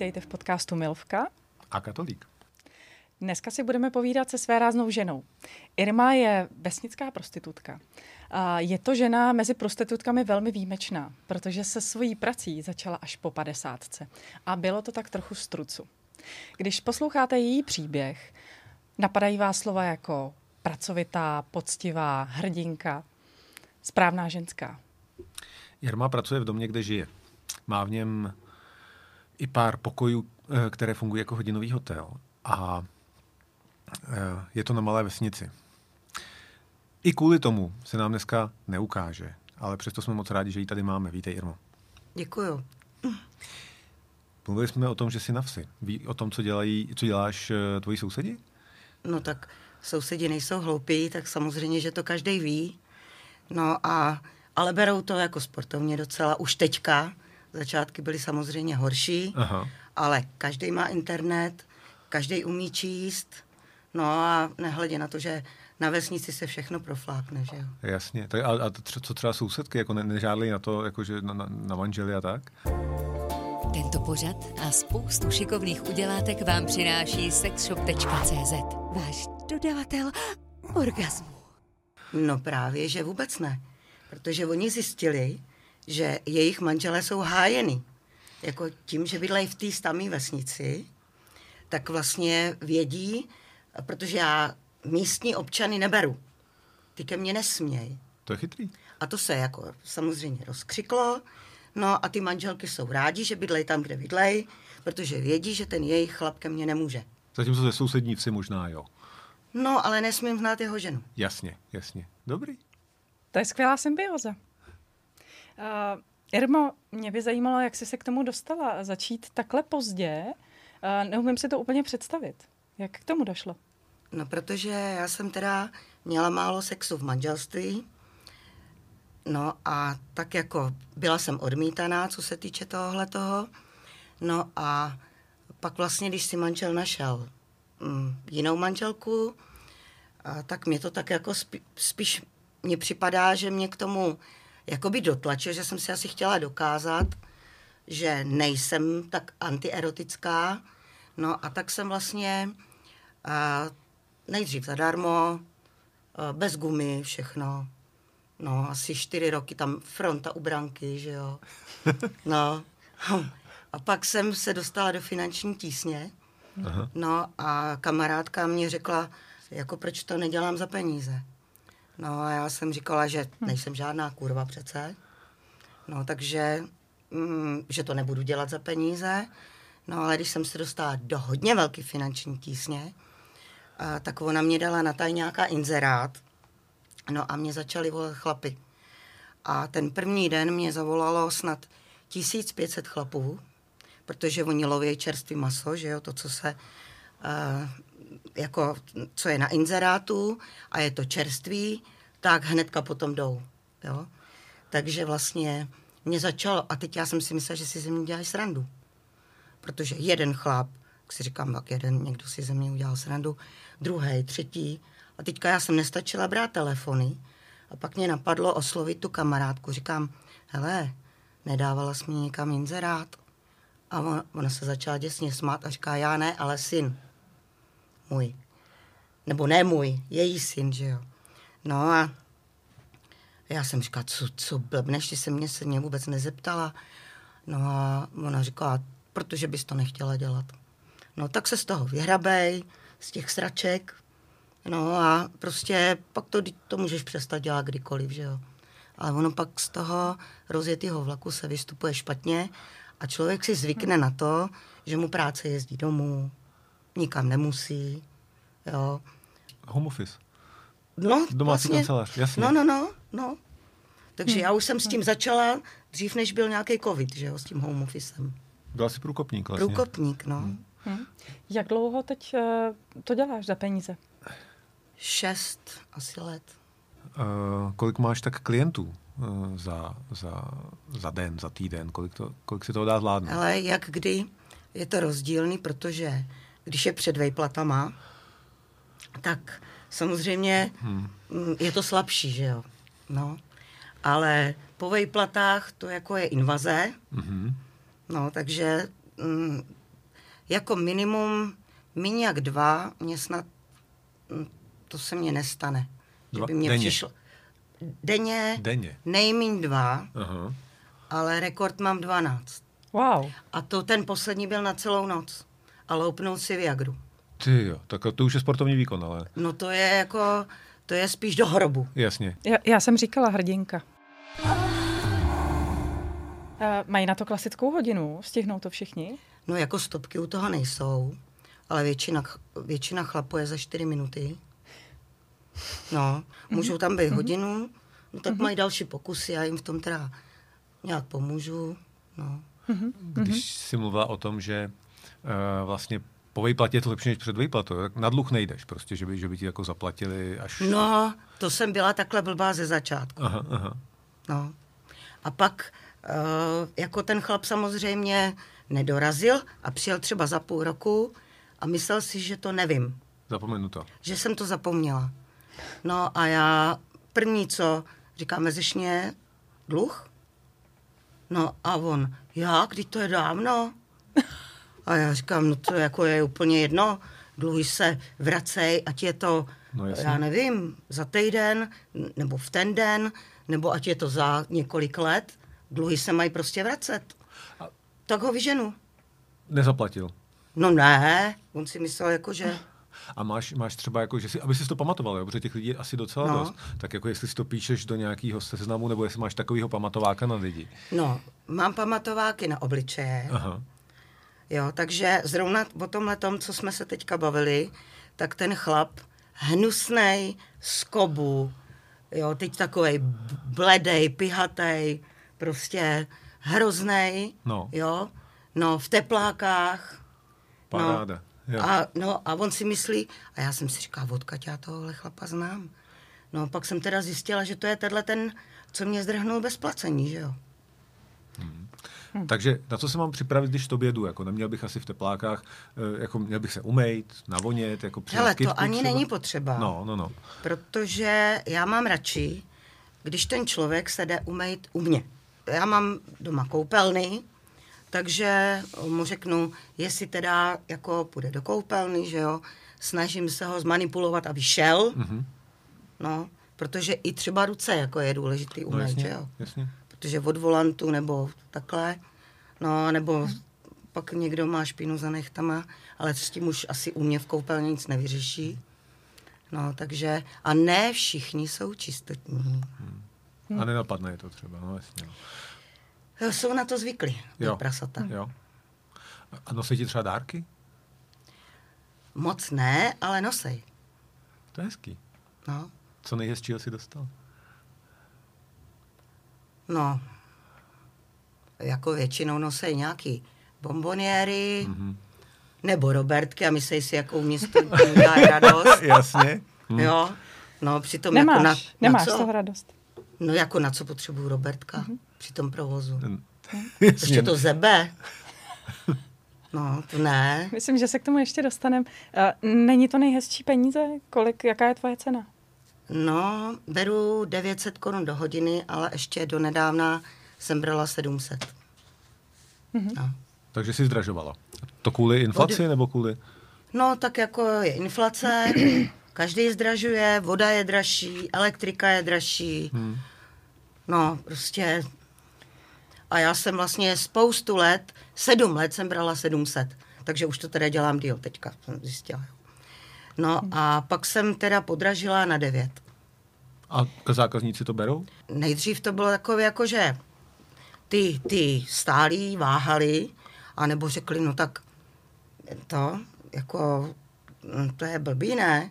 Vítejte v podcastu Milvka a Katolík. Dneska si budeme povídat se své ráznou ženou. Irma je vesnická prostitutka. A je to žena mezi prostitutkami velmi výjimečná, protože se svojí prací začala až po padesátce. A bylo to tak trochu strucu. Když posloucháte její příběh, napadají vás slova jako pracovitá, poctivá, hrdinka, správná ženská. Jirma pracuje v domě, kde žije. Má v něm i pár pokojů, eh, které fungují jako hodinový hotel. A eh, je to na malé vesnici. I kvůli tomu se nám dneska neukáže, ale přesto jsme moc rádi, že ji tady máme. Vítej, Irmo. Děkuju. Mluvili jsme o tom, že jsi na vsi. Ví o tom, co, dělají, co děláš eh, tvoji sousedi? No tak sousedi nejsou hloupí, tak samozřejmě, že to každý ví. No a, ale berou to jako sportovně docela už teďka. Začátky byly samozřejmě horší, Aha. ale každý má internet, každý umí číst, no a nehledě na to, že na vesnici se všechno proflákne, že jo. Jasně. Tak a, a co třeba sousedky, jako ne, nežádli na to, jako že na, na, na manželi a tak? Tento pořad a spoustu šikovných udělátek vám přináší sexshop.cz. Váš dodavatel orgasmu. No právě, že vůbec ne. Protože oni zjistili, že jejich manželé jsou hájeny. Jako tím, že bydlejí v té stamé vesnici, tak vlastně vědí, protože já místní občany neberu. Ty ke mně nesměj. To je chytrý. A to se jako samozřejmě rozkřiklo. No a ty manželky jsou rádi, že bydlej tam, kde bydlej, protože vědí, že ten jejich chlap ke mně nemůže. Zatímco ze sousedníci možná jo. No, ale nesmím znát jeho ženu. Jasně, jasně. Dobrý. To je skvělá symbioza. Uh, Irmo, mě by zajímalo, jak jsi se k tomu dostala. Začít takhle pozdě, uh, neumím si to úplně představit. Jak k tomu došlo? No, protože já jsem teda měla málo sexu v manželství, No a tak jako byla jsem odmítaná, co se týče tohohle toho. No a pak vlastně, když si manžel našel mm, jinou manželku, a tak mě to tak jako spí, spíš mně připadá, že mě k tomu jakoby dotlačil, že jsem si asi chtěla dokázat, že nejsem tak antierotická. No a tak jsem vlastně a, nejdřív zadarmo, a, bez gumy, všechno. No, asi čtyři roky tam fronta u branky, že jo. No. A pak jsem se dostala do finanční tísně. Aha. No a kamarádka mě řekla, jako proč to nedělám za peníze. No a já jsem říkala, že hm. nejsem žádná kurva přece. No takže, mm, že to nebudu dělat za peníze. No ale když jsem se dostala do hodně velké finanční tísně, a, tak ona mě dala na tajňáka inzerát, No a mě začali volat chlapy. A ten první den mě zavolalo snad 1500 chlapů, protože oni loví čerstvý maso, že jo, to, co se, uh, jako, co je na inzerátu a je to čerstvý, tak hnedka potom jdou, jo. Takže vlastně mě začalo, a teď já jsem si myslela, že si ze mě dělají srandu. Protože jeden chlap, jak si říkám, tak jeden, někdo si ze mě udělal srandu, druhý, třetí, a teďka já jsem nestačila brát telefony a pak mě napadlo oslovit tu kamarádku. Říkám, hele, nedávala jsi mi někam inzerát? A ona, ona se začala děsně smát a říká, já ne, ale syn. Můj. Nebo ne můj, její syn, že jo. No a já jsem říkala, co, co blbneš, že se mě se mě vůbec nezeptala. No a ona říkala, protože bys to nechtěla dělat. No tak se z toho vyhrabej, z těch sraček, No a prostě pak to, to můžeš přestat dělat kdykoliv, že jo. Ale ono pak z toho rozjetého vlaku se vystupuje špatně a člověk si zvykne na to, že mu práce jezdí domů, nikam nemusí, jo. Home office. No, Domácí vlastně, kancelář, jasně. No, no, no, no. Takže hmm. já už jsem s tím začala dřív, než byl nějaký covid, že jo, s tím home officem. Byla jsi průkopník vlastně. Průkopník, no. Hmm. Hmm. Jak dlouho teď uh, to děláš za peníze? šest asi let. Uh, kolik máš tak klientů uh, za, za, za den, za týden? Kolik, to, kolik si toho dá zvládnout? Ale jak kdy je to rozdílný, protože když je před vejplatama, tak samozřejmě hmm. je to slabší, že jo. No. Ale po vejplatách to jako je invaze, hmm. no, takže mm, jako minimum míň jak dva, mě snad, hm, to se mně nestane. Dva? Že by mě Denně? přišlo. Denně, Denně. nejmíň dva, Aha. ale rekord mám 12. Wow. A to ten poslední byl na celou noc. A loupnout si Viagru. Ty jo, tak to už je sportovní výkon, ale No to je jako, to je spíš do hrobu. jasně. Já, já jsem říkala hrdinka. Uh, mají na to klasickou hodinu? Stihnou to všichni? No jako stopky u toho nejsou, ale většina, většina chlapů je za 4 minuty. No, můžou tam být hodinu, no tak mají další pokusy, já jim v tom teda nějak pomůžu. No. Když jsi mluvila o tom, že vlastně po výplatě je to lepší než před výplatou, tak na dluh nejdeš prostě, že by, že by ti jako zaplatili až... no, to jsem byla takhle blbá ze začátku. Aha, aha. No. A pak uh, jako ten chlap samozřejmě nedorazil a přijel třeba za půl roku a myslel si, že to nevím. Zapomenu to. že jsem to zapomněla. No a já první co, říkám, vezeš mě dluh? No a on, jak, když to je dávno? A já říkám, no to jako je úplně jedno, dluhy se vracej, ať je to, No já nevím, za týden, nebo v ten den, nebo ať je to za několik let, dluhy se mají prostě vracet. Tak ho vyženu. Nezaplatil. No ne, on si myslel jako, že... A máš, máš třeba jako, že si, aby si to pamatoval, jo? protože těch lidí je asi docela No. dost, tak jako jestli si to píšeš do nějakého seznamu, nebo jestli máš takového pamatováka na lidi. No, mám pamatováky na obličeje. Aha. Jo, takže zrovna o tomhle tom, co jsme se teďka bavili, tak ten chlap hnusnej z kobu, jo, teď takovej bledej, pihatej, prostě hroznej, No. jo, no, v teplákách. Paráda. No, Jo. a, no, a on si myslí, a já jsem si říkala, odkud já tohohle chlapa znám. No, pak jsem teda zjistila, že to je tenhle ten, co mě zdrhnul bez placení, že jo. Takže na co se mám připravit, když to jedu? Jako neměl bych asi v teplákách, eh, jako měl bych se umejt, navonět, jako Hele, kytku to ani třeba? není potřeba. No, no, no. Protože já mám radši, když ten člověk se jde umýt u mě. Já mám doma koupelny, takže mu řeknu, jestli teda jako půjde do koupelny, že jo, snažím se ho zmanipulovat, aby šel, Mhm. no, protože i třeba ruce jako je důležitý No, umýt, jasně, že jo. jasně. Protože od volantu nebo takhle, no, nebo pak někdo má špínu za nechtama, ale s tím už asi u mě v koupelně nic nevyřeší. No, takže, a ne všichni jsou čistotní. A nenapadne je to třeba, no jasně. no. Jsou na to zvyklí, Jo. prasata. Jo. A nosí ti třeba dárky? Moc ne, ale nosej. To je hezký. No, Co nejhezčího si dostal? No, jako většinou nosej nějaký bomboniéry, Mhm. nebo Robertky a myslej si, jakou město dá radost. Jasně. Jo, no přitom Nemáš, jako na, nemáš na co? toho radost. No jako na co potřebuju Robertka při tom provozu? Ten- Ještě to zebe. No, to ne. Myslím, že se k tomu ještě dostaneme. Není to nejhezčí peníze? Kolik, jaká je tvoje cena? No, beru 900 korun do hodiny, ale ještě do nedávna jsem brala 700. No. Takže jsi zdražovala. To kvůli inflaci nebo kvůli... no, tak jako je inflace, každý zdražuje, voda je dražší, elektrika je dražší. Hmm. No, prostě. A já jsem vlastně spoustu let, sedm let jsem brala 700, takže už to teda dělám díl teďka, jsem zjistila. No a pak jsem teda podražila na 9. A zákazníci to berou? Nejdřív to bylo takové jako, že ty, ty stálí váhali, anebo řekli, no tak to, jako, mm, to je blbý, ne?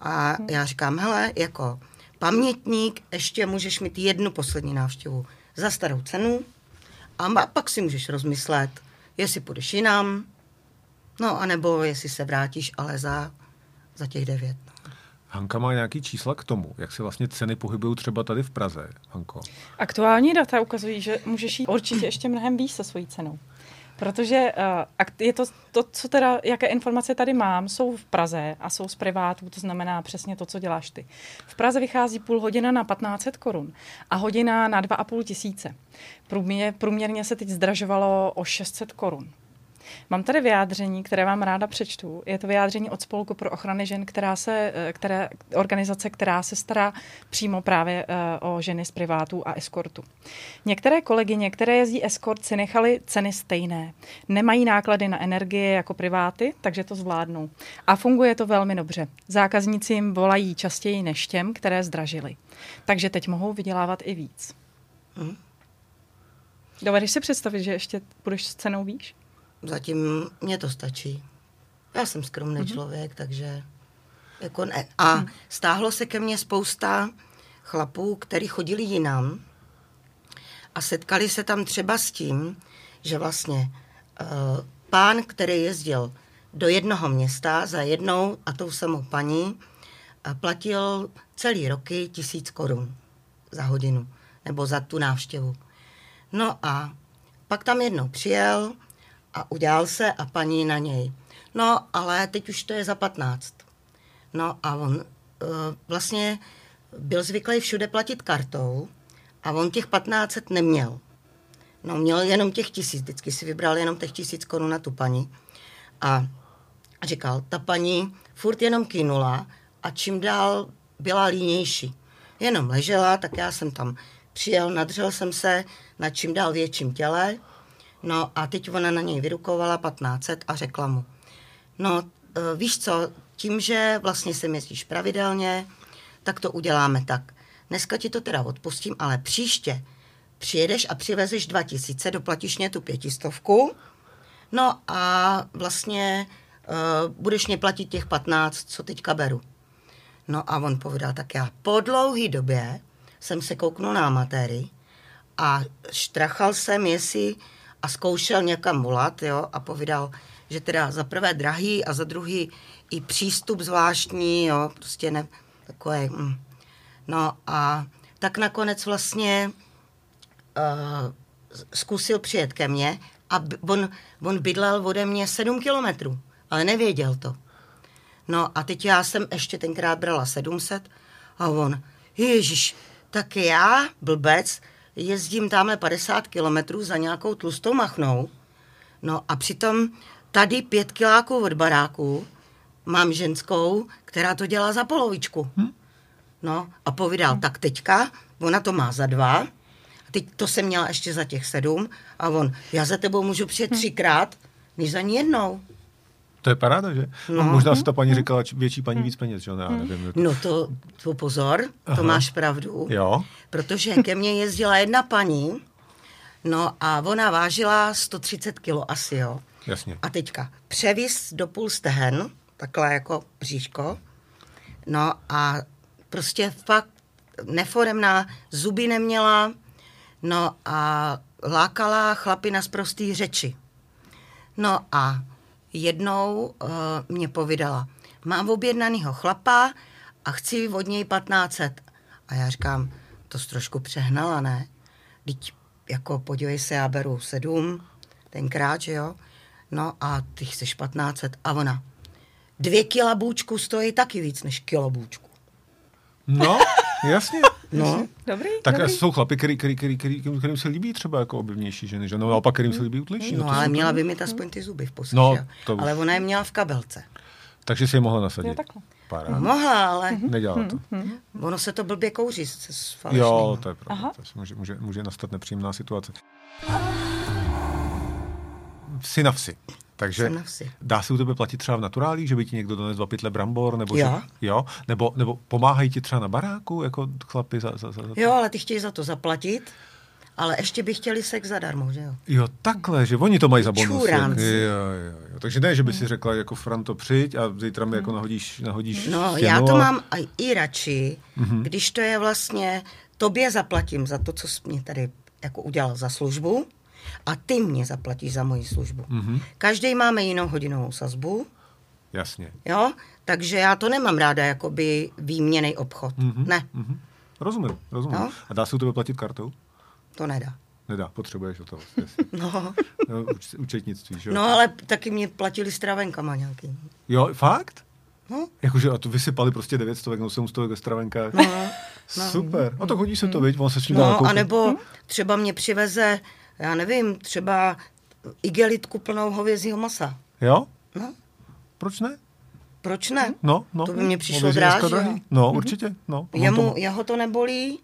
A já říkám, hele, jako pamětník, ještě můžeš mít jednu poslední návštěvu za starou cenu a pak si můžeš rozmyslet, jestli půjdeš jinam, no, anebo jestli se vrátíš, ale za, za těch devět. No. Hanka má nějaký čísla k tomu, jak se vlastně ceny pohybují třeba tady v Praze, Hanko. Aktuální data ukazují, že můžeš jít určitě ještě mnohem výš se svojí cenou. Protože uh, je to, to, co teda, jaké informace tady mám, jsou v Praze a jsou z privátů, to znamená přesně to, co děláš ty. V Praze vychází půl hodina na 1500 korun a hodina na 2,5 tisíce. Průměr, průměrně se teď zdražovalo o 600 korun. Mám tady vyjádření, které vám ráda přečtu. Je to vyjádření od Spolku pro ochrany žen, která se, eh, které, organizace, která se stará přímo právě uh, o ženy z privátů a eskortu. Některé kolegyně, které jezdí eskort, si nechali ceny stejné. Nemají náklady na energie jako priváty, takže to zvládnou. A funguje to velmi dobře. Zákazníci jim volají častěji než těm, které zdražili. Takže teď mohou vydělávat i víc. Hmm. Dovedeš si představit, že ještě budeš s cenou výš? Zatím mě to stačí. Já jsem skromný mm-hmm. člověk, takže jako ne. A mm. stáhlo se ke mně spousta chlapů, který chodili jinam a setkali se tam třeba s tím, že vlastně uh, pán, který jezdil do jednoho města za jednou a tou samou paní, uh, platil celý roky tisíc korun za hodinu nebo za tu návštěvu. No a pak tam jednou přijel a udělal se a paní na něj. No, ale teď už to je za 15. No a on uh, vlastně byl zvyklý všude platit kartou a on těch 1500 neměl. No, měl jenom těch tisíc, vždycky si vybral jenom těch tisíc korun na tu paní. A říkal, ta paní furt jenom kynula a čím dál byla línější. Jenom ležela, tak já jsem tam přijel, nadřel jsem se na čím dál větším těle, no a teď ona na něj vyrukovala 1500 a řekla mu, no e, víš co, tím, že vlastně se jezdíš pravidelně, tak to uděláme tak. Dneska ti to teda odpustím, ale příště přijedeš a přivezeš 2000, doplatíš mě tu pětistovku, no a vlastně uh, budeš mě platit těch 15, co teďka beru. No a on povedal, tak já po dlouhý době jsem se kouknul na amatéry a štrachal jsem, jestli a zkoušel někam volat, jo, a povídal, že teda za prvé drahý a za druhý i přístup zvláštní, jo, prostě ne, takové, mm. no a tak nakonec vlastně uh, zkusil přijet ke mně a on, on bydlel ode mě sedm kilometrů, ale nevěděl to. No a teď já jsem ještě tenkrát brala 700 a on, ježiš, tak já, blbec, jezdím tamhle 50 kilometrů za nějakou tlustou machnou, no a přitom tady pět kiláků od baráku mám ženskou, která to dělá za polovičku. Hm? No a povídal, hm. tak teďka, ona to má za dva, a teď to jsem měla ještě za těch sedm, a on, já za tebou můžu přijet hm. třikrát, než za ní jednou. To je paráda, že? No. Možná si ta paní říkala, větší paní víc peněz, že? Já nevím. No to, to pozor, Aha. to máš pravdu. Jo. Protože ke mně jezdila jedna paní, no a ona vážila 130 kilo asi, jo. Jasně. A teďka převis do půl stehen, takhle jako bříško, no a prostě fakt neforemná, zuby neměla, no a lákala chlapy na sprostý řeči. No a jednou uh, mě povídala, mám objednanýho chlapa a chci od něj 1500. A já říkám, to jsi trošku přehnala, ne? Teď jako podívej se, já beru sedm, tenkrát, že jo? No a ty chceš 1500. A ona, dvě kila bůčku stojí taky víc než kilo bůčku. No, jasně. No. Dobrý, tak dobrý. jsou chlapy, který, který, který, který, kterým se líbí třeba jako objevnější ženy, že? No naopak, kterým se líbí utlejší. No, no ale měla by mít aspoň ty zuby v podstatě. No, to ale ona je měla v kabelce. Takže si je mohla nasadit. Jo, takhle. Paráda. Mohla, ale... Nedělala to. Ono se to blbě kouří s Jo, to je pravda. To může, může, může nastat nepříjemná situace. Jsi na vsi. Takže dá se u tebe platit třeba v naturálích, že by ti někdo donesl dva pytle brambor? Nebo jo. Že, jo? Nebo, nebo pomáhají ti třeba na baráku, jako chlapi za, za, za, za Jo, ale ty chtějí za to zaplatit. Ale ještě by chtěli sex zadarmo, že jo? Jo, takhle, že oni to mají za bonus. Jo, jo, jo. Takže ne, že by si řekla, jako Franto, přijď a zítra mi jako nahodíš, nahodíš No, stěnu, já to a... mám i, i radši, mm-hmm. když to je vlastně, tobě zaplatím za to, co jsi mě tady jako udělal za službu, a ty mě zaplatíš za moji službu. Mm-hmm. Každý máme jinou hodinovou sazbu. Jasně. Jo, takže já to nemám ráda, jakoby výměný obchod. Mm-hmm. Ne. Mm-hmm. Rozumím, rozumím. No? A dá se u tebe platit kartou? To nedá. Nedá, potřebuješ o to. no. no uč, učetnictví, že No, ale taky mě platili stravenkama nějaký. Jo, fakt? No. Jakože a to vysypali prostě 900 nebo 700 ve stravenkách. No, no. Super. A to hodí se to, viď? On se s tím No, anebo třeba mě přiveze já nevím, třeba igelitku plnou hovězího masa. Jo? No, Proč ne? proč ne? No, no. To by mě přišlo dráž. No, určitě. No. Jemu, to- jeho to nebolí,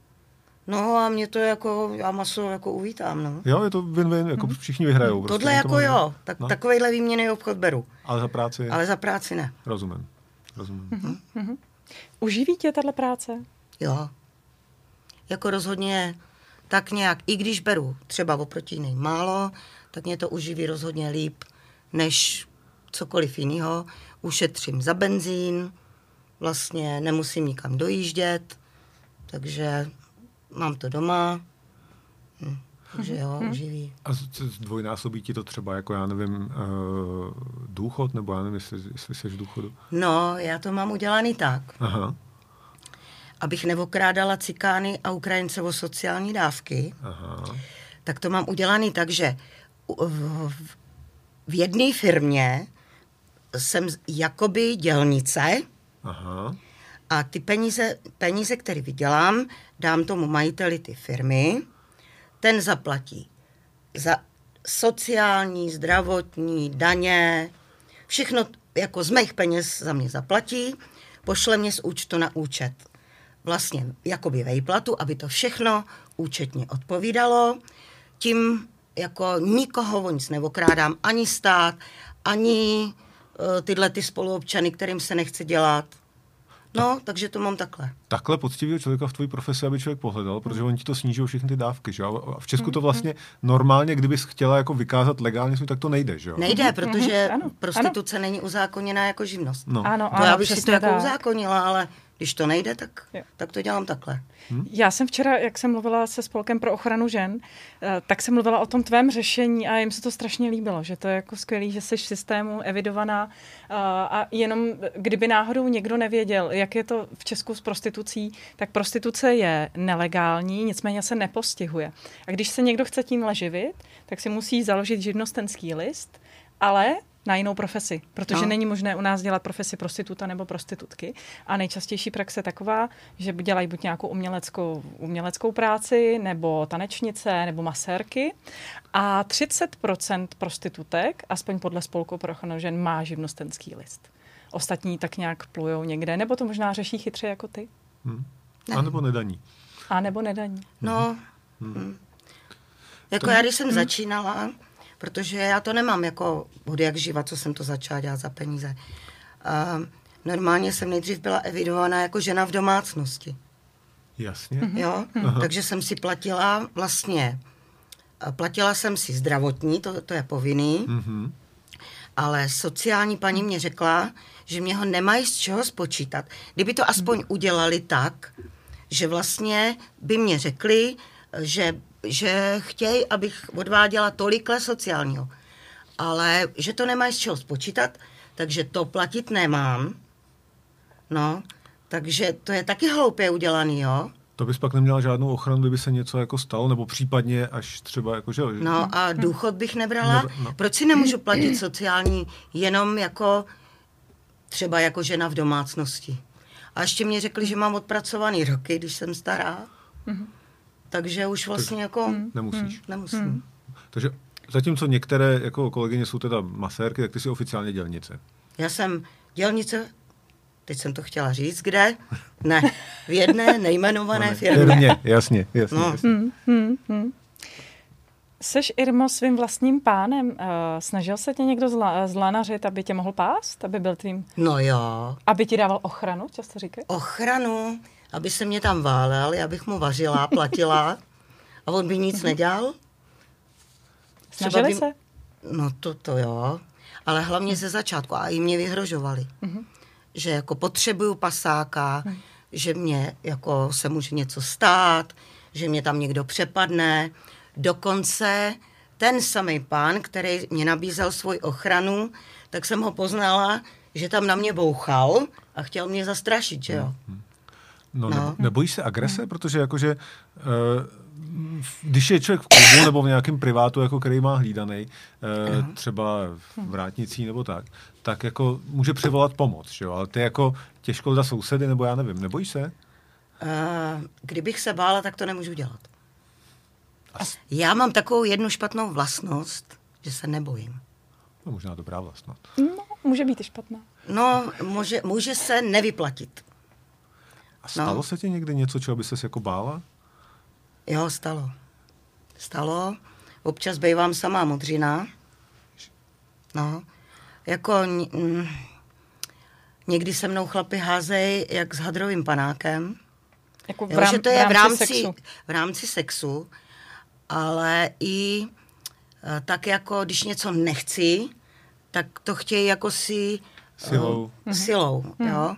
no a mě to jako, já maso jako uvítám, no. Jo, je to win-win, jako všichni vyhrajou. Prostě, Tohle to jako jo, tak, no. takovejhle výměný obchod beru, Ale za práci ale za práci ne. rozumím. Rozumím. Mhm. Uživí tě tahle práce? Jo. Jako rozhodně tak nějak, i když beru třeba oproti jiným málo, tak mě to uživí rozhodně líp, než cokoliv jiného. Ušetřím za benzín, vlastně nemusím nikam dojíždět, takže mám to doma, hm, takže jo, uživí. A z- z- zdvojnásobí ti to třeba, jako já nevím, uh, důchod, nebo já nevím, jestli, jestli jsi v důchodu. No, já to mám udělaný tak, Aha, abych neokrádala cikány a Ukrajince o sociální dávky, aha, tak to mám udělaný tak, že v, jedné firmě jsem jakoby dělnice aha. a ty peníze, peníze, které vydělám, dám tomu majiteli ty firmy, ten zaplatí za sociální, zdravotní, daně, všechno jako z mých peněz za mě zaplatí, pošle mě z účtu na účet vlastně jakoby vejplatu, aby to všechno účetně odpovídalo. Tím jako nikoho o nic neokrádám, ani stát, ani uh, tyhle ty spoluobčany, kterým se nechce dělat. No, takže to mám takhle. Takhle poctivého člověka v tvojí profesi, aby člověk pohledal, protože oni ti to sníží o všechny ty dávky, že jo? A v Česku to vlastně normálně, kdybys chtěla jako vykázat legálně tak to nejde, že jo? Nejde, protože ano, ano. prostituce není uzákoněná jako živnost. No. Ano, To ano, já bych si to jako tak. uzákonila, ale když to nejde, tak, Jo. tak to dělám takhle. Já jsem včera, jak jsem mluvila se Spolkem pro ochranu žen, eh, tak jsem mluvila o tom tvém řešení a jim se to strašně líbilo, že to je jako skvělý, že jsi v systému evidovaná eh, a jenom kdyby náhodou někdo nevěděl, jak je to v Česku s prostitucí, tak prostituce je nelegální, nicméně se nepostihuje. A když se někdo chce tímhle živit, tak si musí založit živnostenský list, ale na jinou profesi, protože No. není možné u nás dělat profesi prostituta nebo prostitutky. A nejčastější praxe je taková, že dělají buď nějakou uměleckou, uměleckou práci, nebo tanečnice, nebo masérky. A 30% prostitutek, aspoň podle spolku pro ochranu žen, má živnostenský list. Ostatní tak nějak plujou někde, nebo to možná řeší chytře jako ty. Hm. A nebo nedaní. A nebo nedaní. No, hm. jako já, když jsem začínala, protože já to nemám jako od jak živa, co jsem to začala dělat za peníze. A normálně jsem nejdřív byla evidovaná jako žena v domácnosti. Jasně. Jo? Takže jsem si platila vlastně, platila jsem si zdravotní, to, to je povinný, Mhm. ale sociální paní mě řekla, že mě ho nemají z čeho spočítat. Kdyby to aspoň udělali tak, že vlastně by mě řekli, že, že chtějí, abych odváděla tolikle sociálního. Ale že to nemají z čeho spočítat, takže to platit nemám. No, takže to je taky hloupě udělaný, jo. To bys pak neměla žádnou ochranu, kdyby se něco jako stalo, nebo případně až třeba jako, že... No a důchod bych nebrala. Nebr- no. Proč si nemůžu platit sociální jenom jako třeba jako žena v domácnosti? A ještě mě řekli, že mám odpracovaný roky, když jsem stará. Takže už vlastně jako Nemusíš. nemusím. Takže zatímco některé jako kolegyně jsou teda masérky, tak ty jsi oficiálně dělnice. Já jsem dělnice, teď jsem to chtěla říct, kde? Ne, v jedné nejmenované firmě. Firmě, jasně, jasně. No. jasně. Seš Irmo svým vlastním pánem. Uh, snažil se tě někdo zla, zlanařit, aby tě mohl pást? Aby byl tvým... No jo, Aby ti dával ochranu, často říkají? ochranu, aby se mě tam válel, já bych mu vařila, platila a on by nic nedělal. Třeba Snažili by- se? No to, to jo, ale hlavně ze začátku a i mě vyhrožovali, že jako potřebuju pasáka, že mě jako se může něco stát, že mě tam někdo přepadne. Dokonce ten samý pán, který mě nabízel svoji ochranu, tak jsem ho poznala, že tam na mě bouchal a chtěl mě zastrašit, že jo. No, No. no. Nebojíš se agrese? Protože jakože, uh, když je člověk v klubu nebo v nějakém privátu, jako který má hlídaný, uh, třeba v vrátnicí nebo tak, tak jako může přivolat pomoc, že jo? Ale ty jako těžko za sousedy, nebo já nevím, nebojíš se? Uh, kdybych se bála, tak to nemůžu dělat. Já mám takovou jednu špatnou vlastnost, že se nebojím. No, možná dobrá vlastnost. No, může být i špatná. No, může, může se nevyplatit. A stalo No. se ti někdy něco, čeho by ses jako bála? Jo, stalo. Stalo. Občas bývám samá modřina. No, jako mm, někdy se mnou chlapi házej jak s hadrovým panákem. Jako v, Jo, rám, že to je v rámci, sexu. v rámci sexu, ale i eh, tak jako, když něco nechci, tak to chtějí jako si Silou. eh, silou, jo.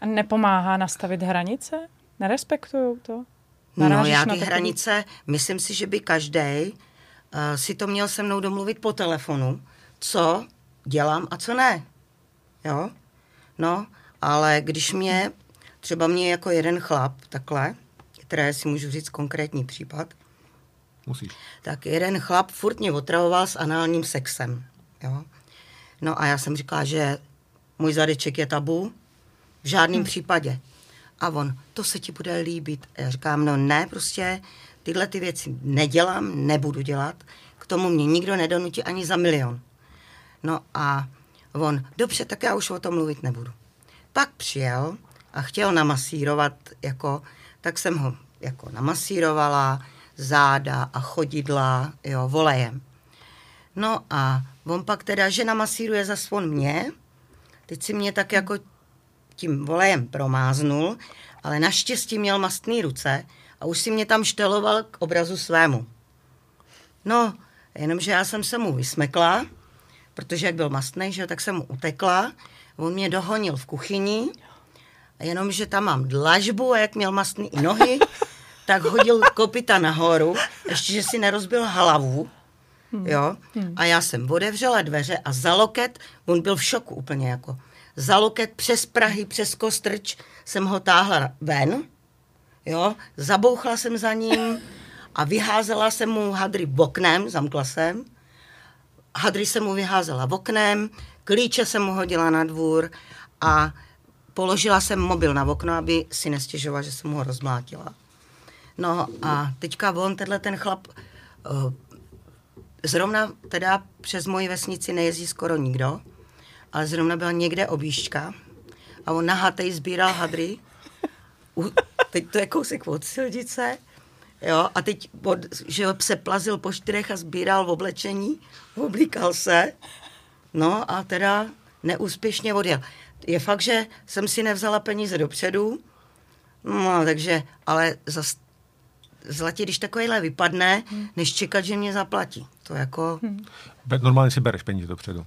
A nepomáhá nastavit hranice? Nerespektují to? No Narážíš já na ty takový- hranice, myslím si, že by každý uh, si to měl se mnou domluvit po telefonu, co dělám a co ne. Jo? No, ale když mě, třeba mě jako jeden chlap, takhle, které si můžu říct konkrétní případ, Musíš. tak jeden chlap furt mě otravoval s análním sexem. Jo? No a já jsem říkala, že můj zadeček je tabu, v žádném hmm. případě. A on, to se ti bude líbit. A já říkám, no ne, prostě tyhle ty věci nedělám, nebudu dělat. K tomu mě nikdo nedonutí ani za milion. No a on, dobře, tak já už o tom mluvit nebudu. Pak přijel a chtěl namasírovat, jako, tak jsem ho jako namasírovala, záda a chodidla, jo, volejem. No a on pak teda, že namasíruje za svon mě, teď si mě tak jako tím volejem promáznul, ale naštěstí měl mastný ruce a už si mě tam šteloval k obrazu svému. No, jenomže já jsem se mu vysmekla, protože jak byl mastný, že tak jsem mu utekla. On mě dohonil v kuchyni, a jenomže tam mám dlažbu a jak měl mastný i nohy, tak hodil kopita nahoru, ještě, že si nerozbil hlavu, jo. A já jsem otevřela dveře a za loket, on byl v šoku úplně jako, za loket přes Prahy, přes Kostrč jsem ho táhla ven, jo, zabouchla jsem za ním a vyházela jsem mu hadry oknem, zamkla jsem, hadry jsem mu vyházela v oknem, klíče jsem mu hodila na dvůr a položila jsem mobil na okno, aby si nestěžoval, že jsem ho rozmlátila. No a teďka on, tenhle ten chlap, uh, zrovna teda přes moji vesnici nejezdí skoro nikdo, ale zrovna byla někde objížďka a on nahatej sbíral hadry. U, teď to je kousek od silnice, jo, a teď od, že se plazil po čtyřech a sbíral v oblečení, oblíkal se, no a teda neúspěšně odjel. Je fakt, že jsem si nevzala peníze dopředu, no, takže, ale zas zlatě, když takovýhle vypadne, než čekat, že mě zaplatí. To jako, Be- normálně si bereš peníze dopředu.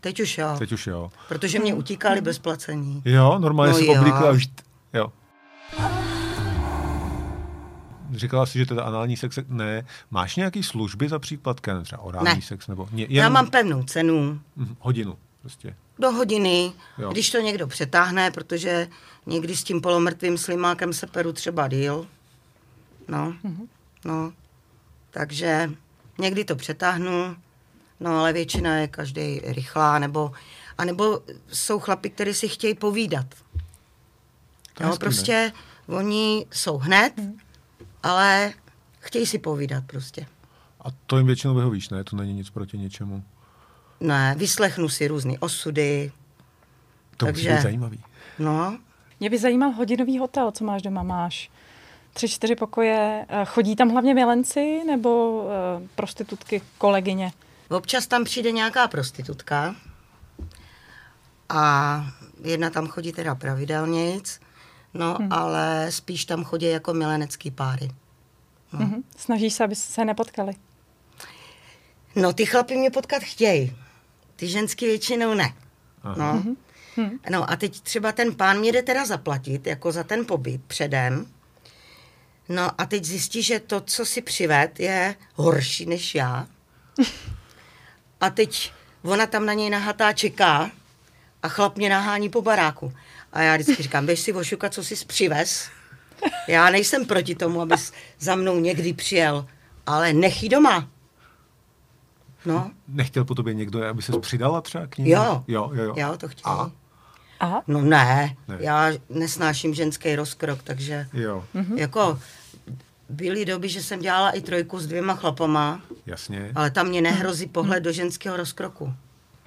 Teď už jo, Teď už jo. protože mě utíkali bez placení. Jo, normálně No si jo. oblíkla a už... Jo. Říkala jsi, že teda anální sex, ne. Máš nějaký služby za příplatkem, třeba orální Ne. sex, nebo ně, Já mám pevnou cenu, Mhm, hodinu, prostě. do hodiny, Jo. když to někdo přetáhne, protože někdy s tím polomrtvým slimákem se peru třeba díl. No, no. Takže někdy to přetáhnu, no ale většina je každý rychlá, nebo, a nebo jsou chlapi, kteří si chtějí povídat. Hezký, prostě oni jsou hned, ale chtějí si povídat prostě. A to jim většinou vyhovíš, ne? To není nic proti něčemu. Ne, vyslechnu si různé osudy, To musí Takže- být zajímavý. no, Mě by zajímal hodinový hotel, co máš doma. Máš tři, čtyři pokoje. Eh, Chodí tam hlavně milenci nebo uh, prostitutky, kolegyně? Občas tam přijde nějaká prostitutka a jedna tam chodí teda pravidelnějc, no hmm. ale spíš tam chodí jako milenecký páry. No. Mhm. Snaží se, aby se nepotkali. No ty chlapi mě potkat chtějí, ty ženský většinou ne. Aha. No. no a teď třeba ten pán mě jde teda zaplatit, jako za ten pobyt předem, no a teď zjistí, že to, co si přived, je horší než já. A teď ona tam na něj nahatá čeká a chlap mě nahání po baráku. A já vždycky říkám, běž si ošukat, co jsi přivez. Já nejsem proti tomu, abys za mnou někdy přijel, ale nech jí doma. No, Nechtěl po tobě někdo, aby se přidala třeba k ním? jo. Jo, jo, jo. Jo, to chtějí. A? Aha. No ne, Ne. já nesnáším ženský rozkrok, takže Jo. mm-hmm. jako byly doby, že jsem dělala i trojku s dvěma chlapama, Jasně. ale tam mě nehrozí pohled do ženského rozkroku.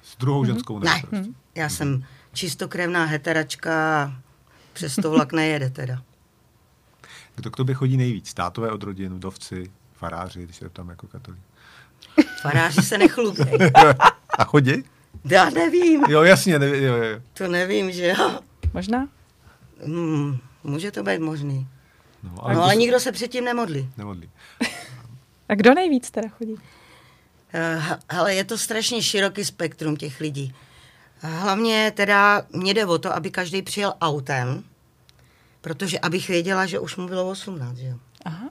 S druhou ženskou ne. Ne, já jsem čistokrevná heteračka a přes to vlak nejede teda. Kdo k tobě chodí nejvíc? Tátové od rodin, vdovci, faráři, když se tam jako katolík. Faráři se nechlubí. A chodí? Já nevím, Jo, jasně, ne, jo, jo. to nevím, že jo. Možná? Hmm, může to být možný. No, No ale nikdo se předtím nemodlí. Nemodlí. A kdo nejvíc teda chodí? Eh, Ale je to strašně široký spektrum těch lidí. Hlavně teda mě jde o to, aby každý přijel autem, protože abych věděla, že už mu bylo 18, že jo. Aha.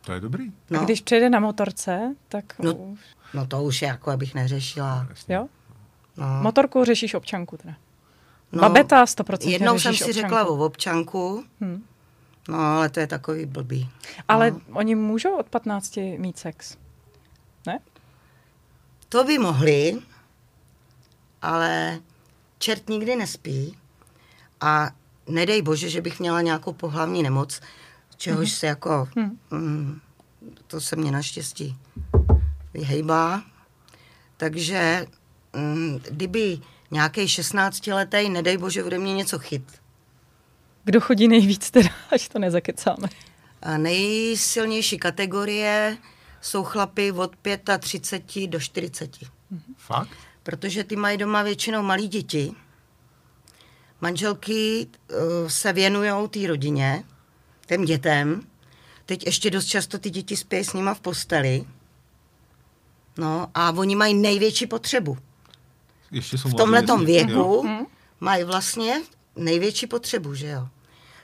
To je dobrý. No. No, A když přijede na motorce, tak No. už, no to už jako abych neřešila. Jasně. jo? No. Motorku řešíš občanku teda. No, Babeta 100% Jednou jsem si občanku. řekla o občanku, Hm. No ale to je takový blbý. Ale No. oni můžou od 15 mít sex. Ne? To by mohli, ale čert nikdy nespí a nedej bože, že bych měla nějakou pohlavní nemoc, čehož se jako, Mhm. mm, to se mě naštěstí vyhejbá. Takže mm, kdyby nějaký 16-letý, nedej bože, bude mě něco chyt. Kdo chodí nejvíc teda, až to nezakecáme. A nejsilnější kategorie jsou chlapy od 35 do 40. Fakt? protože ty mají doma většinou malí děti. Manželky uh, se věnují té rodině, těm dětem. Teď ještě dost často ty děti spějí s nima v posteli. No a oni mají největší potřebu. Ještě jsou V tomhletom jestli- jo. věku mají vlastně největší potřebu, že jo.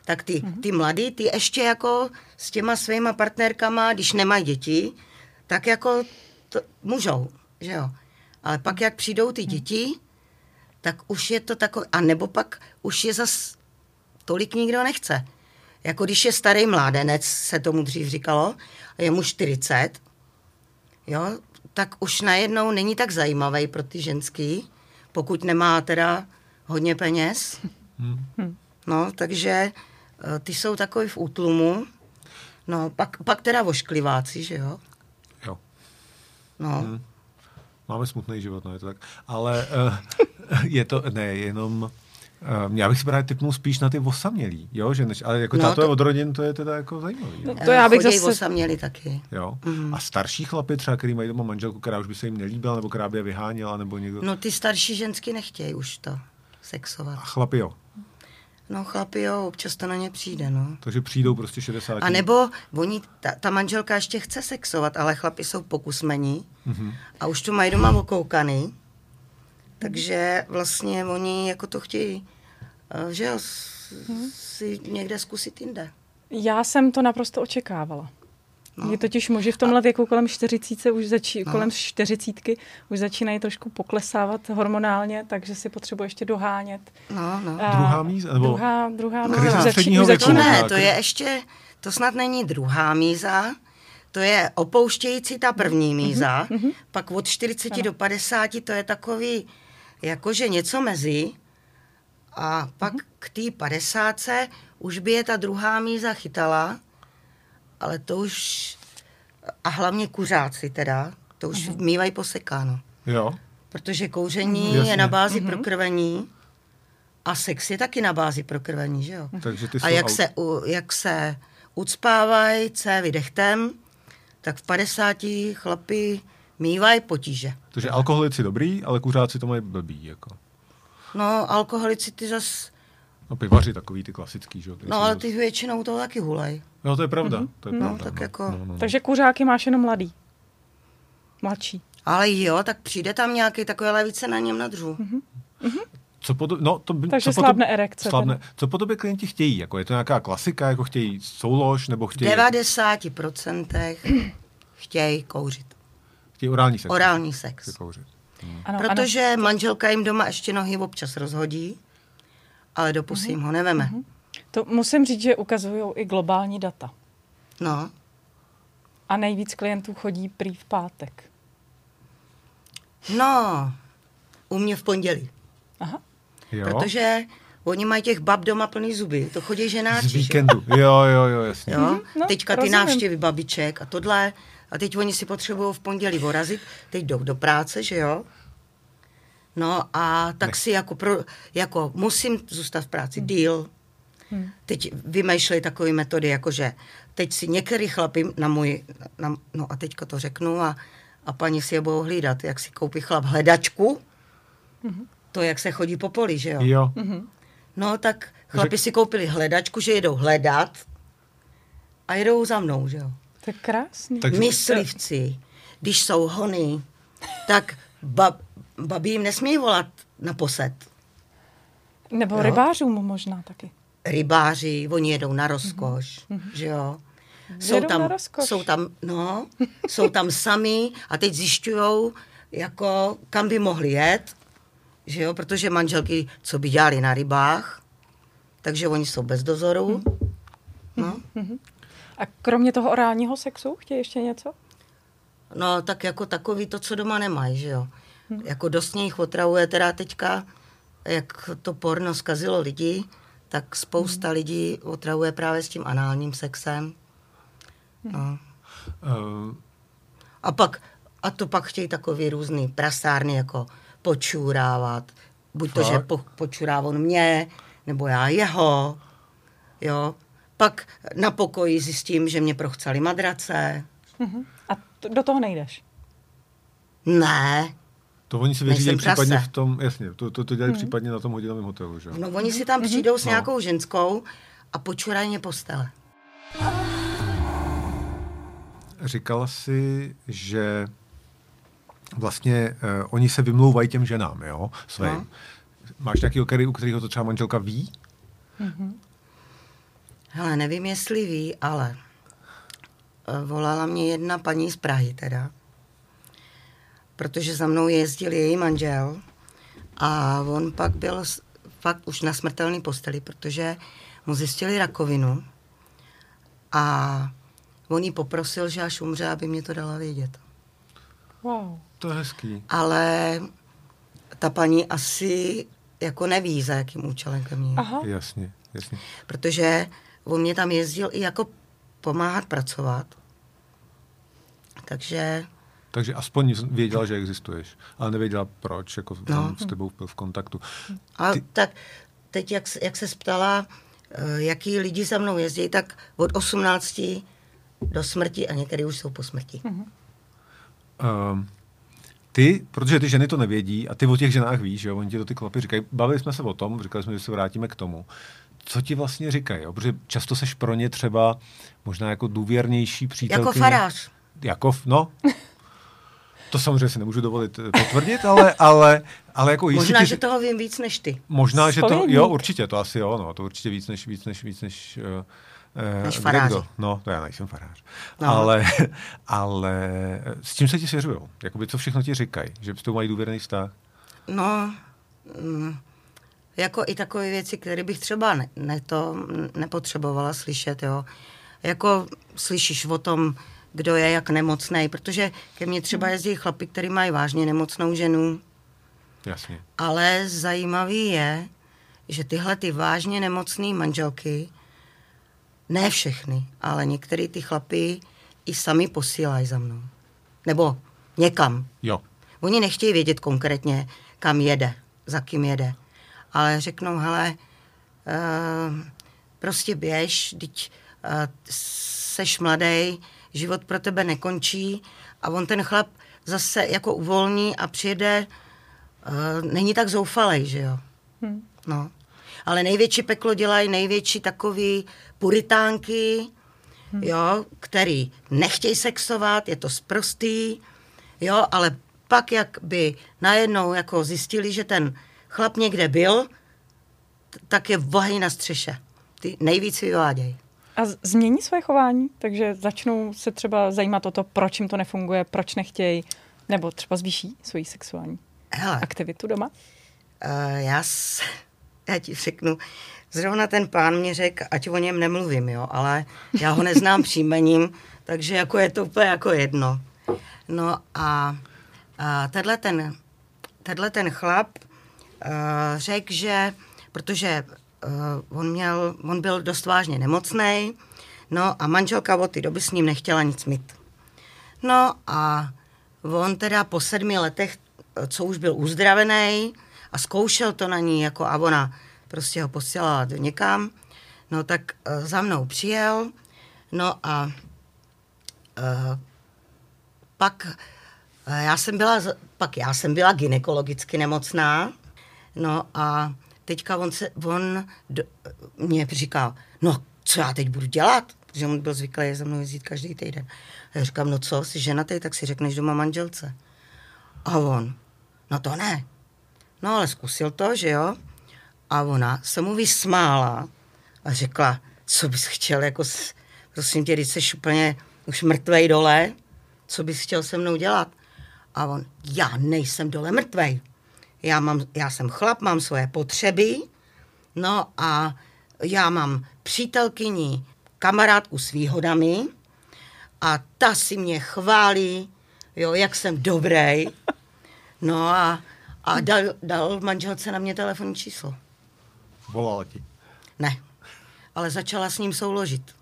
Tak ty, ty mladí, ty ještě jako s těma svýma partnerkama, když nemají děti, tak jako to můžou, že jo. Ale pak, jak přijdou ty děti, tak už je to takové, a nebo pak už je zas tolik nikdo nechce. Jako když je starý mládenec, se tomu dřív říkalo, a je mu 40, jo, tak už najednou není tak zajímavý pro ty ženský, pokud nemá teda hodně peněz. Hm. No, takže ty jsou takový v útlumu. No, pak, pak teda voškliváci, že jo? jo. No, Hm. Máme smutný život, no je to tak. Ale uh, je to, ne, jenom... Uh, já bych si právě typnul spíš na ty osamělí, jo, že než, ale jako No, no, to od rodin, to je teda jako zajímavý. Jo. To já bych Choděj zase- osaměli taky. Jo. Mhm. A starší chlapy třeba, který mají doma manželku, která už by se jim nelíbila, nebo která by je vyháněla, nebo někdo. No, ty starší žensky nechtějí už to sexovat. A chlapy jo. No, chlapi, jo, občas to na ně přijde, no. Takže přijdou prostě 60. A nebo oni, ta, ta manželka ještě chce sexovat, ale chlapi jsou pokusmení Mhm. a už to mají doma okoukaný. Takže vlastně oni jako to chtějí, eh, že jo, s- si někde zkusit jinde. Já jsem to naprosto očekávala. No. No. Je totiž muži v tomhle věku kolem 40 už začí, No. no. kolem 40 už začínají trošku poklesávat hormonálně, takže si potřebuje ještě dohánět. No, no. A Druhá míza, nebo- Druhá, druhá Krize míza. Začí- už začíná- ne? to je ještě, to snad není druhá míza, to je opouštějící ta první míza, pak od 40 Ano. do 50 to je takový, jakože něco mezi a pak k té 50 už by je ta druhá míza chytala, ale to už, a hlavně kuřáci teda, to už mývají posekáno. Jo. Protože kouření Jasně. je na bázi prokrvení a sex je taky na bázi prokrvení, že jo? Takže ty A jak aut- se, u- jak se ucpávají cévy dechtem, tak v 50 chlapi mývají potíže. Takže alkoholici dobrý, ale kuřáci to mají blbý, jako. No, alkoholici ty zas, No pivaři takový ty klasický, že jo. no ale ty většinou to taky hulej. No to je pravda, to je No, pravda. tak jako- No, no, no. Takže kuřáky máš jenom mladý. Mladší. Ale jo, tak přijde tam nějaký takový více na něm nadřu. Co po, to- no, to, by- Takže co po slábne to, erekce Slábne, co po tobě klienti chtějí? Jako je to nějaká klasika, jako chtějí soulož, nebo V chtějí, 90% chtějí kouřit. chtějí orální sex? Orální sex. Chtějí kouřit. Ano, Protože manželka jim doma ještě nohy občas rozhodí, ale do pusy jim ho neveme. ano. To musím říct, že ukazují i globální data. No, A nejvíc klientů chodí prý v pátek. no, u mě v pondělí. Aha. Jo? Protože Oni mají těch bab doma plný zuby, to chodí ženáči. Z víkendu, jo, jo, jo, jasně. Jo? Mhm, no, Teďka ty rozumím. návštěvy babiček a tohle. A teď oni si potřebují v pondělí vorazit, teď jdou do práce, že jo? No a tak Nech- si jako, pro, jako musím zůstat v práci, deal. Hmm. Teď vymýšlej takové metody, jako že teď si některý chlapy na můj, na, no a teďka to řeknu a, a paní si je budou hlídat, jak si koupí chlap hledačku, to jak se chodí po poli, že jo? Jo, No tak chlapi si koupili hledačku, že jedou hledat a jedou za mnou, že jo? To je krásný. Takže- Myslivci, když jsou hony, tak bab, babi jim nesmí volat na posed. Nebo Jo. rybářům možná taky. Rybáři, oni jedou na rozkoš, že jo? Jsou Jedou tam, jsou tam, no, jsou tam sami a teď zjišťují, jako, kam by mohli jet, že jo, protože manželky, co by dělali na rybách, takže oni jsou bez dozoru, no. A kromě toho orálního sexu chtějí ještě něco? No, tak jako takový to, co doma nemají, že jo. Jako dost jich otravuje teda teďka, jak to porno zkazilo lidi, tak spousta lidí otravuje právě s tím análním sexem. No. uh, A pak, a to pak chtějí takový různý prasárny, jako počůrávat. Buď to, že Fakt? po, počurá on mě, nebo já jeho, jo. Pak na pokoji zjistím, že mě prochcali madrace. Mhm. A t- do toho nejdeš. Ne, to oni si vyřídí případně prase. v tom, jasně, to, to, to dělají případně na tom hodinovém hotelu, že? No oni si tam přijdou s No. nějakou ženskou a počurají mě postele. Říkala si, že vlastně uh, oni se vymlouvají těm ženám, jo, svým. No. Máš nějaký který, u kterého to třeba manželka ví? Hele, nevím, jestli ví, ale eh, volala mě jedna paní z Prahy teda, protože za mnou jezdil její manžel a on pak byl fakt už na smrtelné posteli, protože mu zjistili rakovinu a on jí poprosil, že až umře, aby mě to dala vědět. Wow. To je hezký. Ale ta paní asi jako neví, za jakým účelem ke mně. Aha. Jasně, jasně. protože on mě tam jezdil i jako pomáhat pracovat. Takže Takže aspoň věděla, že existuješ, ale nevěděla proč, jako No. no. s tebou byl v kontaktu. a Ty- tak teď, jak, se- jak se ptala, eh, jaký lidi za mnou jezdí, tak od 18 do smrti a některý už jsou po smrti. Um, ty, protože ty ženy to nevědí a ty o těch ženách víš, že jo, oni ti to ty klapy říkají. Bavili jsme se o tom, říkali jsme, že se vrátíme k tomu. Co ti vlastně říkají, jo? protože často seš pro ně třeba možná jako důvěrnější přítelkyně. Jako farář. Jako, no. To samozřejmě si nemůžu dovolit eh, potvrdit, ale, ale, ale jako jistě Možná, ti- že toho vím víc než ty. Možná, že to, jo, určitě, to asi jo, no, to určitě víc než, víc než, víc než, uh, Než faráři. kdo. No, to já nejsem farář. No. Ale, ale s čím se ti svěřují? Jakoby, co všechno ti říkají? Že s tou mají důvěrný vztah? No, mm, jako i takové věci, které bych třeba ne, ne to, nepotřebovala slyšet, jo. Jako slyšíš o tom, kdo je jak nemocný, protože ke mně třeba jezdí chlapi, který mají vážně nemocnou ženu, Jasně. ale zajímavý je, že tyhle ty vážně nemocné manželky, ne všechny, ale některé ty chlapy i sami posílají za mnou. Nebo někam. Jo. Oni nechtějí vědět konkrétně, kam jede, za kým jede. Ale řeknou, hele, uh, prostě běž, teď uh, seš mladý, život pro tebe nekončí a on ten chlap zase jako uvolní a přijede, uh, není tak zoufalej, že jo. Hm. No. Ale největší peklo dělají největší takový puritánky, hmm. jo, který nechtějí sexovat, je to sprostý, jo, ale pak, jak by najednou jako zjistili, že ten chlap někde byl, tak je vohej na střeše. Ty nejvíc vyvádějí. A změní své chování, takže začnou se třeba zajímat o to, proč jim to nefunguje, proč nechtějí, nebo třeba zvýší svoji sexuální Hele, aktivitu doma. Uh, já, s, já ti řeknu, zrovna ten pán mě řekl, ať o něm nemluvím, jo, ale já ho neznám příjmením, takže jako je to úplně jako jedno. No a, a tenhle ten, tenhle ten chlap uh, řekl, že protože uh, on, měl, on byl dost vážně nemocný, no a manželka od té doby s ním nechtěla nic mít. No a on teda po sedmi letech, co už byl uzdravený a zkoušel to na ní, jako a ona prostě ho posílala do někam, no tak uh, za mnou přijel, no a uh, pak já jsem byla, pak já jsem byla ginekologicky nemocná, no a teďka on, se, on do, mě říkal, no co já teď budu dělat? Protože on byl zvyklý za mnou jezdit každý týden. A já říkám, no co, jsi ženatý, tak si řekneš doma manželce. A on, no to ne. No ale zkusil to, že jo? A ona se mu vysmála a řekla, co bys chtěl, jako, s, prosím tě, když jsi úplně už mrtvej dole, co bys chtěl se mnou dělat? A on, já nejsem dole mrtvej. Já, mám, já jsem chlap, mám svoje potřeby, no a já mám přítelkyni, kamarádku s výhodami a ta si mě chválí, jo, jak jsem dobrý. No a, a dal, dal manželce na mě telefonní číslo. Volala ti. Ne, ale začala s ním souložit.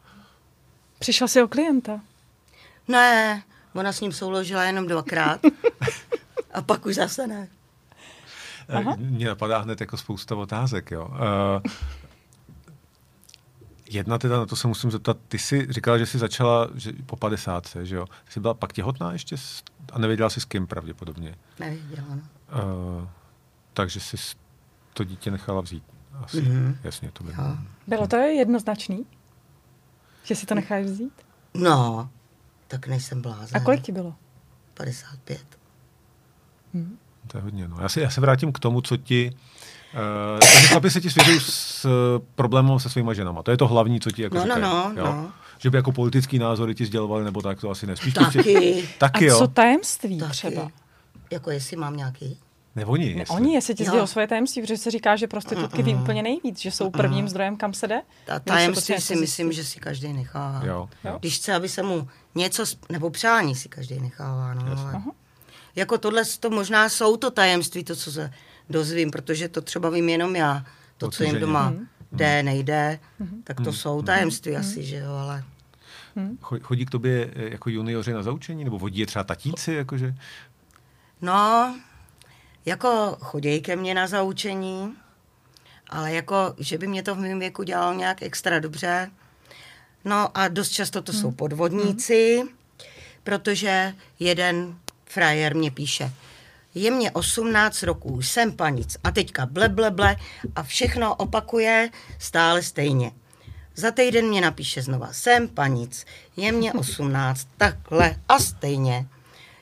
Přišla si o klienta? Ne, ona s ním souložila jenom dvakrát. a pak už zase ne. Aha. Mně napadá hned jako spousta otázek, jo. Uh, jedna teda, na to se musím zeptat, ty jsi říkala, že jsi začala že po 50, že jo? Jsi byla pak těhotná ještě a nevěděla jsi s kým pravděpodobně? Nevěděla, no. Uh, takže jsi to dítě nechala vzít. Asi, mm-hmm. jasně, to bylo. Bylo to jednoznačný? Že si to necháš vzít? No, tak nejsem blázen. A kolik ti bylo? 55. Hmm. To je hodně, no. Já se, já se vrátím k tomu, co ti... Uh, takže chlapi se ti svěřují s uh, problémem se svýma ženama. To je to hlavní, co ti jako no, říkají, no, no, jo? no. Že by jako politický názory ti sdělovali, nebo tak, to asi nespíš. Taky. Taky, A jo. co tajemství Taky. třeba? Jako jestli mám nějaký? Ne, oni, Ne, jestli. oni, jestli ti Jo. sdělou svoje tajemství, protože se říká, že prostitutky ví úplně nejvíc, že jsou prvním zdrojem, kam se jde. Ta tajemství potřebuje si myslím, že si každý nechává. Jo, jo. Když chce, aby se mu něco, sp- nebo přání si každý nechává. No, ale jako tohle to možná jsou to tajemství, to, co se dozvím, protože to třeba vím jenom já. To, co jim doma Mhm. jde, nejde, tak to jsou tajemství asi, že jo, ale... Cho- Chodí k tobě eh, jako junioři na zaučení? Nebo vodí je třeba tatíci? Jakože? No, jako choděj ke mně na zaučení, ale jako, že by mě to v mém věku dělalo nějak extra dobře. No a dost často to jsou podvodníci, protože jeden frajer mě píše, je mě 18 roků, jsem panic a teďka ble, ble, ble a všechno opakuje stále stejně. Za týden mě napíše znova, jsem panic, je mě 18, takhle a stejně.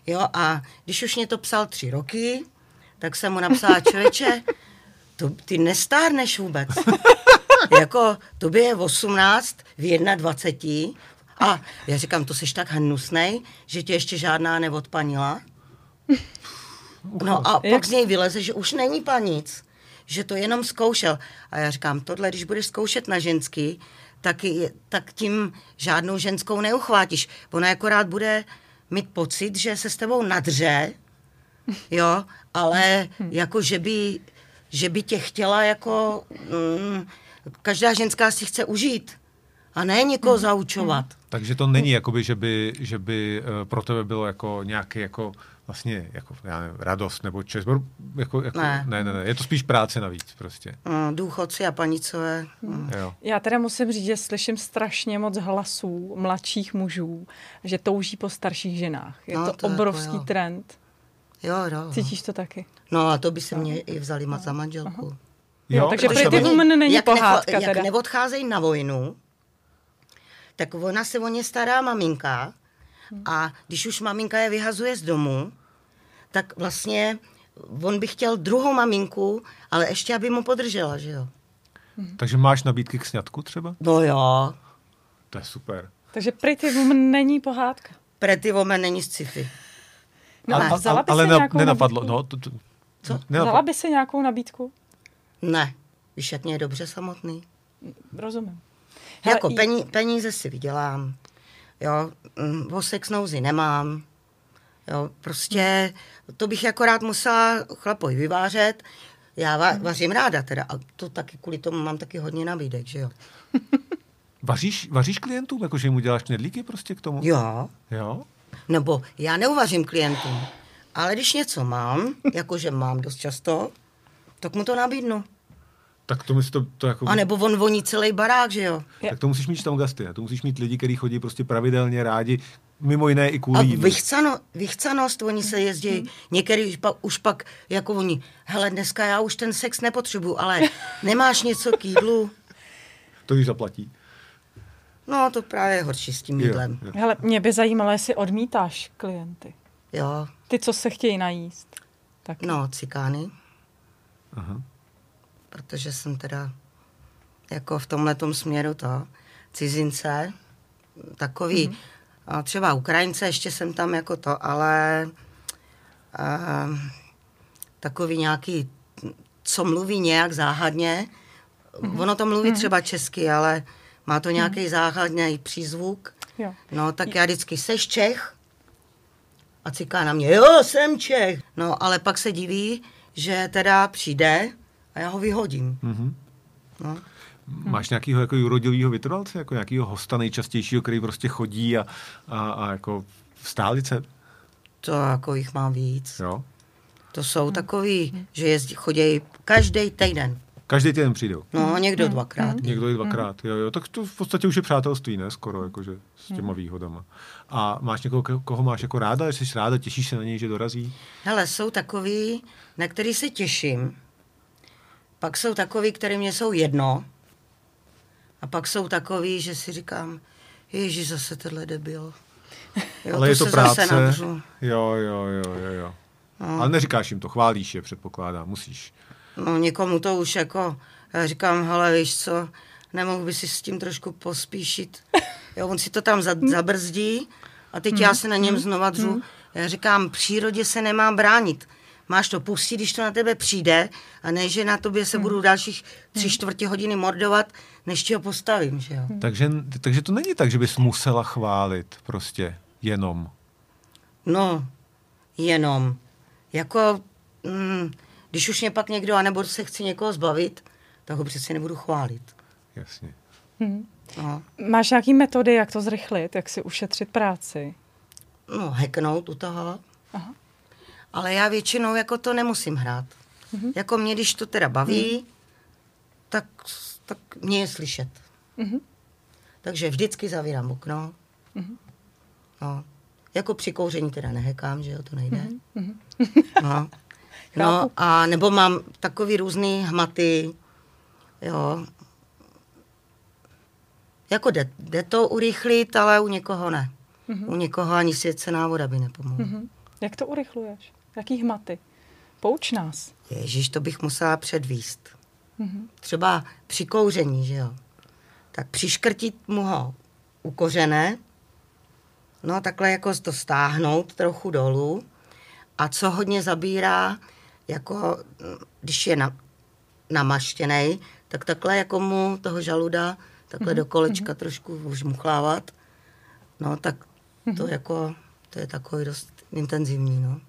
Jo, a když už mě to psal tři roky, tak jsem mu napsala, člověče, to, ty nestárneš vůbec. jako, tobě je 18 v 21 a já říkám, to jsi tak hnusnej, že tě ještě žádná neodpanila. No a Jak- pak z něj vyleze, že už není panic, že to jenom zkoušel. A já říkám, tohle, když budeš zkoušet na ženský, tak, je, tak tím žádnou ženskou neuchvátíš. Ona akorát bude mít pocit, že se s tebou nadře, jo, ale jako, že by, že by tě chtěla jako, mm, každá ženská si chce užít a ne někoho zaučovat. Takže to není jakoby, že by, že by uh, pro tebe bylo jako nějaký jako vlastně jako, já nevím, radost nebo čest. Jako, jako, Ne. ne. ne, ne, Je to spíš práce navíc prostě. Mm, důchodci a panicové. Mm. Jo. Já teda musím říct, že slyším strašně moc hlasů mladších mužů, že touží po starších ženách. Je No, to, to jako obrovský jo. trend. Jo, jo. Cítíš to taky? No a to by se mě i vzali za manželku. Jo, takže protože Pretty oni- Woman není jak pohádka jak teda. neodcházejí na vojnu, tak ona se o ně stará maminka a když už maminka je vyhazuje z domu, tak vlastně on by chtěl druhou maminku, ale ještě, aby mu podržela, že jo? Takže máš nabídky k sňatku třeba? No jo, To je super. Takže Pretty Woman není pohádka. Pretty Woman není z sci-fi. No, Ale- vzala by ale ne, nějakou nenapadlo. nabídku? No, to, to, Co? Vzala by si nějakou nabídku? Ne, víš, jak mě je dobře samotný. Rozumím. Hele, jako pení, peníze si vydělám, jo, mm, o sex nouzi nemám, jo, prostě to bych akorát musela chlapoj vyvářet, Já va- vařím ráda teda, a to taky kvůli tomu mám taky hodně nabídek, že jo. Vaříš, vaříš klientům, jakože jim uděláš knedlíky prostě k tomu? Jo, Jo? nebo já neuvařím klientům, ale když něco mám, jakože mám dost často, tak mu to nabídnu. Tak to, to, to jako... A nebo on voní celý barák, že jo. Tak to musíš mít tam gasty, a to musíš mít lidi, kteří chodí prostě pravidelně rádi, mimo jiné i kvůli A vychcano, vychcanost, oni se jezdí, některý už pak, už pak, jako oni, hele, dneska já už ten sex nepotřebuju, ale nemáš něco k jídlu? To již zaplatí. No, to právě je horší s tím Jo, jídlem. jo. Hele, mě by zajímalo, jestli odmítáš klienty. Jo, Ty, co se chtějí najíst. Tak. no, cikány, Aha. Protože jsem teda jako v tomhle směru to, cizince, takový, mm-hmm. a třeba Ukrajince, ještě jsem tam jako to, ale a, takový nějaký, co mluví nějak záhadně, mm-hmm. ono to mluví mm-hmm. třeba česky, ale má to nějaký mm-hmm. záhadný přízvuk, Jo. No, tak já vždycky, seš Čech? A ciká na mě, jo, jsem Čech. No, ale pak se diví, že teda přijde a já ho vyhodím. Mhm. No. Máš nějakého jako jurodilýho vytrvalce, jako nějakého hosta nejčastějšího, který prostě chodí a, a, a jako v stálice? To jako jich mám víc. Jo? To jsou takový, že jezdí, chodí každý týden. Každý týden přijdou. No, někdo dvakrát. Někdo i dvakrát. Jo, jo. Tak to v podstatě už je přátelství, ne? Skoro, jakože s těma výhodama. A máš někoho, ko- koho máš jako ráda? Jsi ráda, těšíš se na něj, že dorazí? Hele, jsou takový, na který se těším. Pak jsou takový, které mě jsou jedno. A pak jsou takový, že si říkám, ježi, zase tenhle debil. Jo, Ale je to práce. Jo, jo, jo, jo, jo. No. Ale neříkáš jim to, chválíš je, předpokládám, musíš. No někomu to už jako, já říkám, hele, víš co, nemohl by si s tím trošku pospíšit. Jo, on si to tam za, zabrzdí a teď já se na něm znova dřu. Já říkám, přírodě se nemá bránit. Máš to pustit, když to na tebe přijde a ne, že na tobě se budu dalších tři čtvrtě hodiny mordovat, než ti ho postavím, že jo. Takže, takže to není tak, že bys musela chválit prostě jenom. No, jenom. Jako, mm, když už mě pak někdo, anebo se chci někoho zbavit, tak ho přece nebudu chválit. Jasně. No. Máš nějaký metody, jak to zrychlit, jak si ušetřit práci? no, hacknout u toho. Aha. Ale já většinou jako to nemusím hrát. Mm-hmm. Jako mě, když to teda baví, mm. tak, tak mě je slyšet. Mhm. Takže vždycky zavírám okno. Mhm. No. Jako při kouření teda nehekám, že jo, to nejde. Mhm. No. no a nebo mám takový různý hmaty, jo. Jako jde, jde to urychlit, ale u někoho ne. Mhm. U někoho ani svěcená voda by nepomohla. Mhm. Jak to urychluješ? Jaký hmaty? Pouč nás. Ježíš, to bych musela předvíst. Mhm. Třeba při kouření, že jo. Tak přiškrtit mu ho u kořene, no takhle jako to stáhnout trochu dolů a co hodně zabírá, jako když je na, namaštěnej, tak takhle jako mu toho žaluda takhle do kolečka trošku už muchlávat. No tak to jako, to je takový dost intenzivní, no.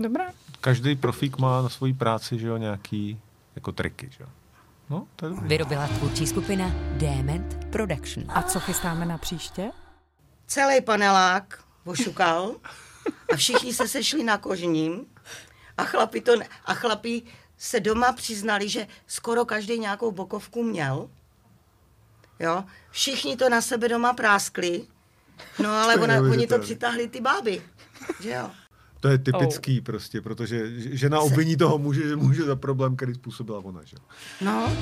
Dobrá. Každý profík má na svoji práci, že jo, nějaký jako triky, že jo. No, to je dobrý. Vyrobila tvůrčí skupina Dement Production. A co chystáme na příště? celý panelák ošukal a všichni se sešli na kožním a chlapi, to, ne- a chlapi se doma přiznali, že skoro každý nějakou bokovku měl. Jo? Všichni to na sebe doma práskli, no ale To ona, oni to přitáhli ty báby. Že jo? To je typický oh. prostě, protože žena obviní toho muže, že může za problém, který způsobila ona, že jo. No,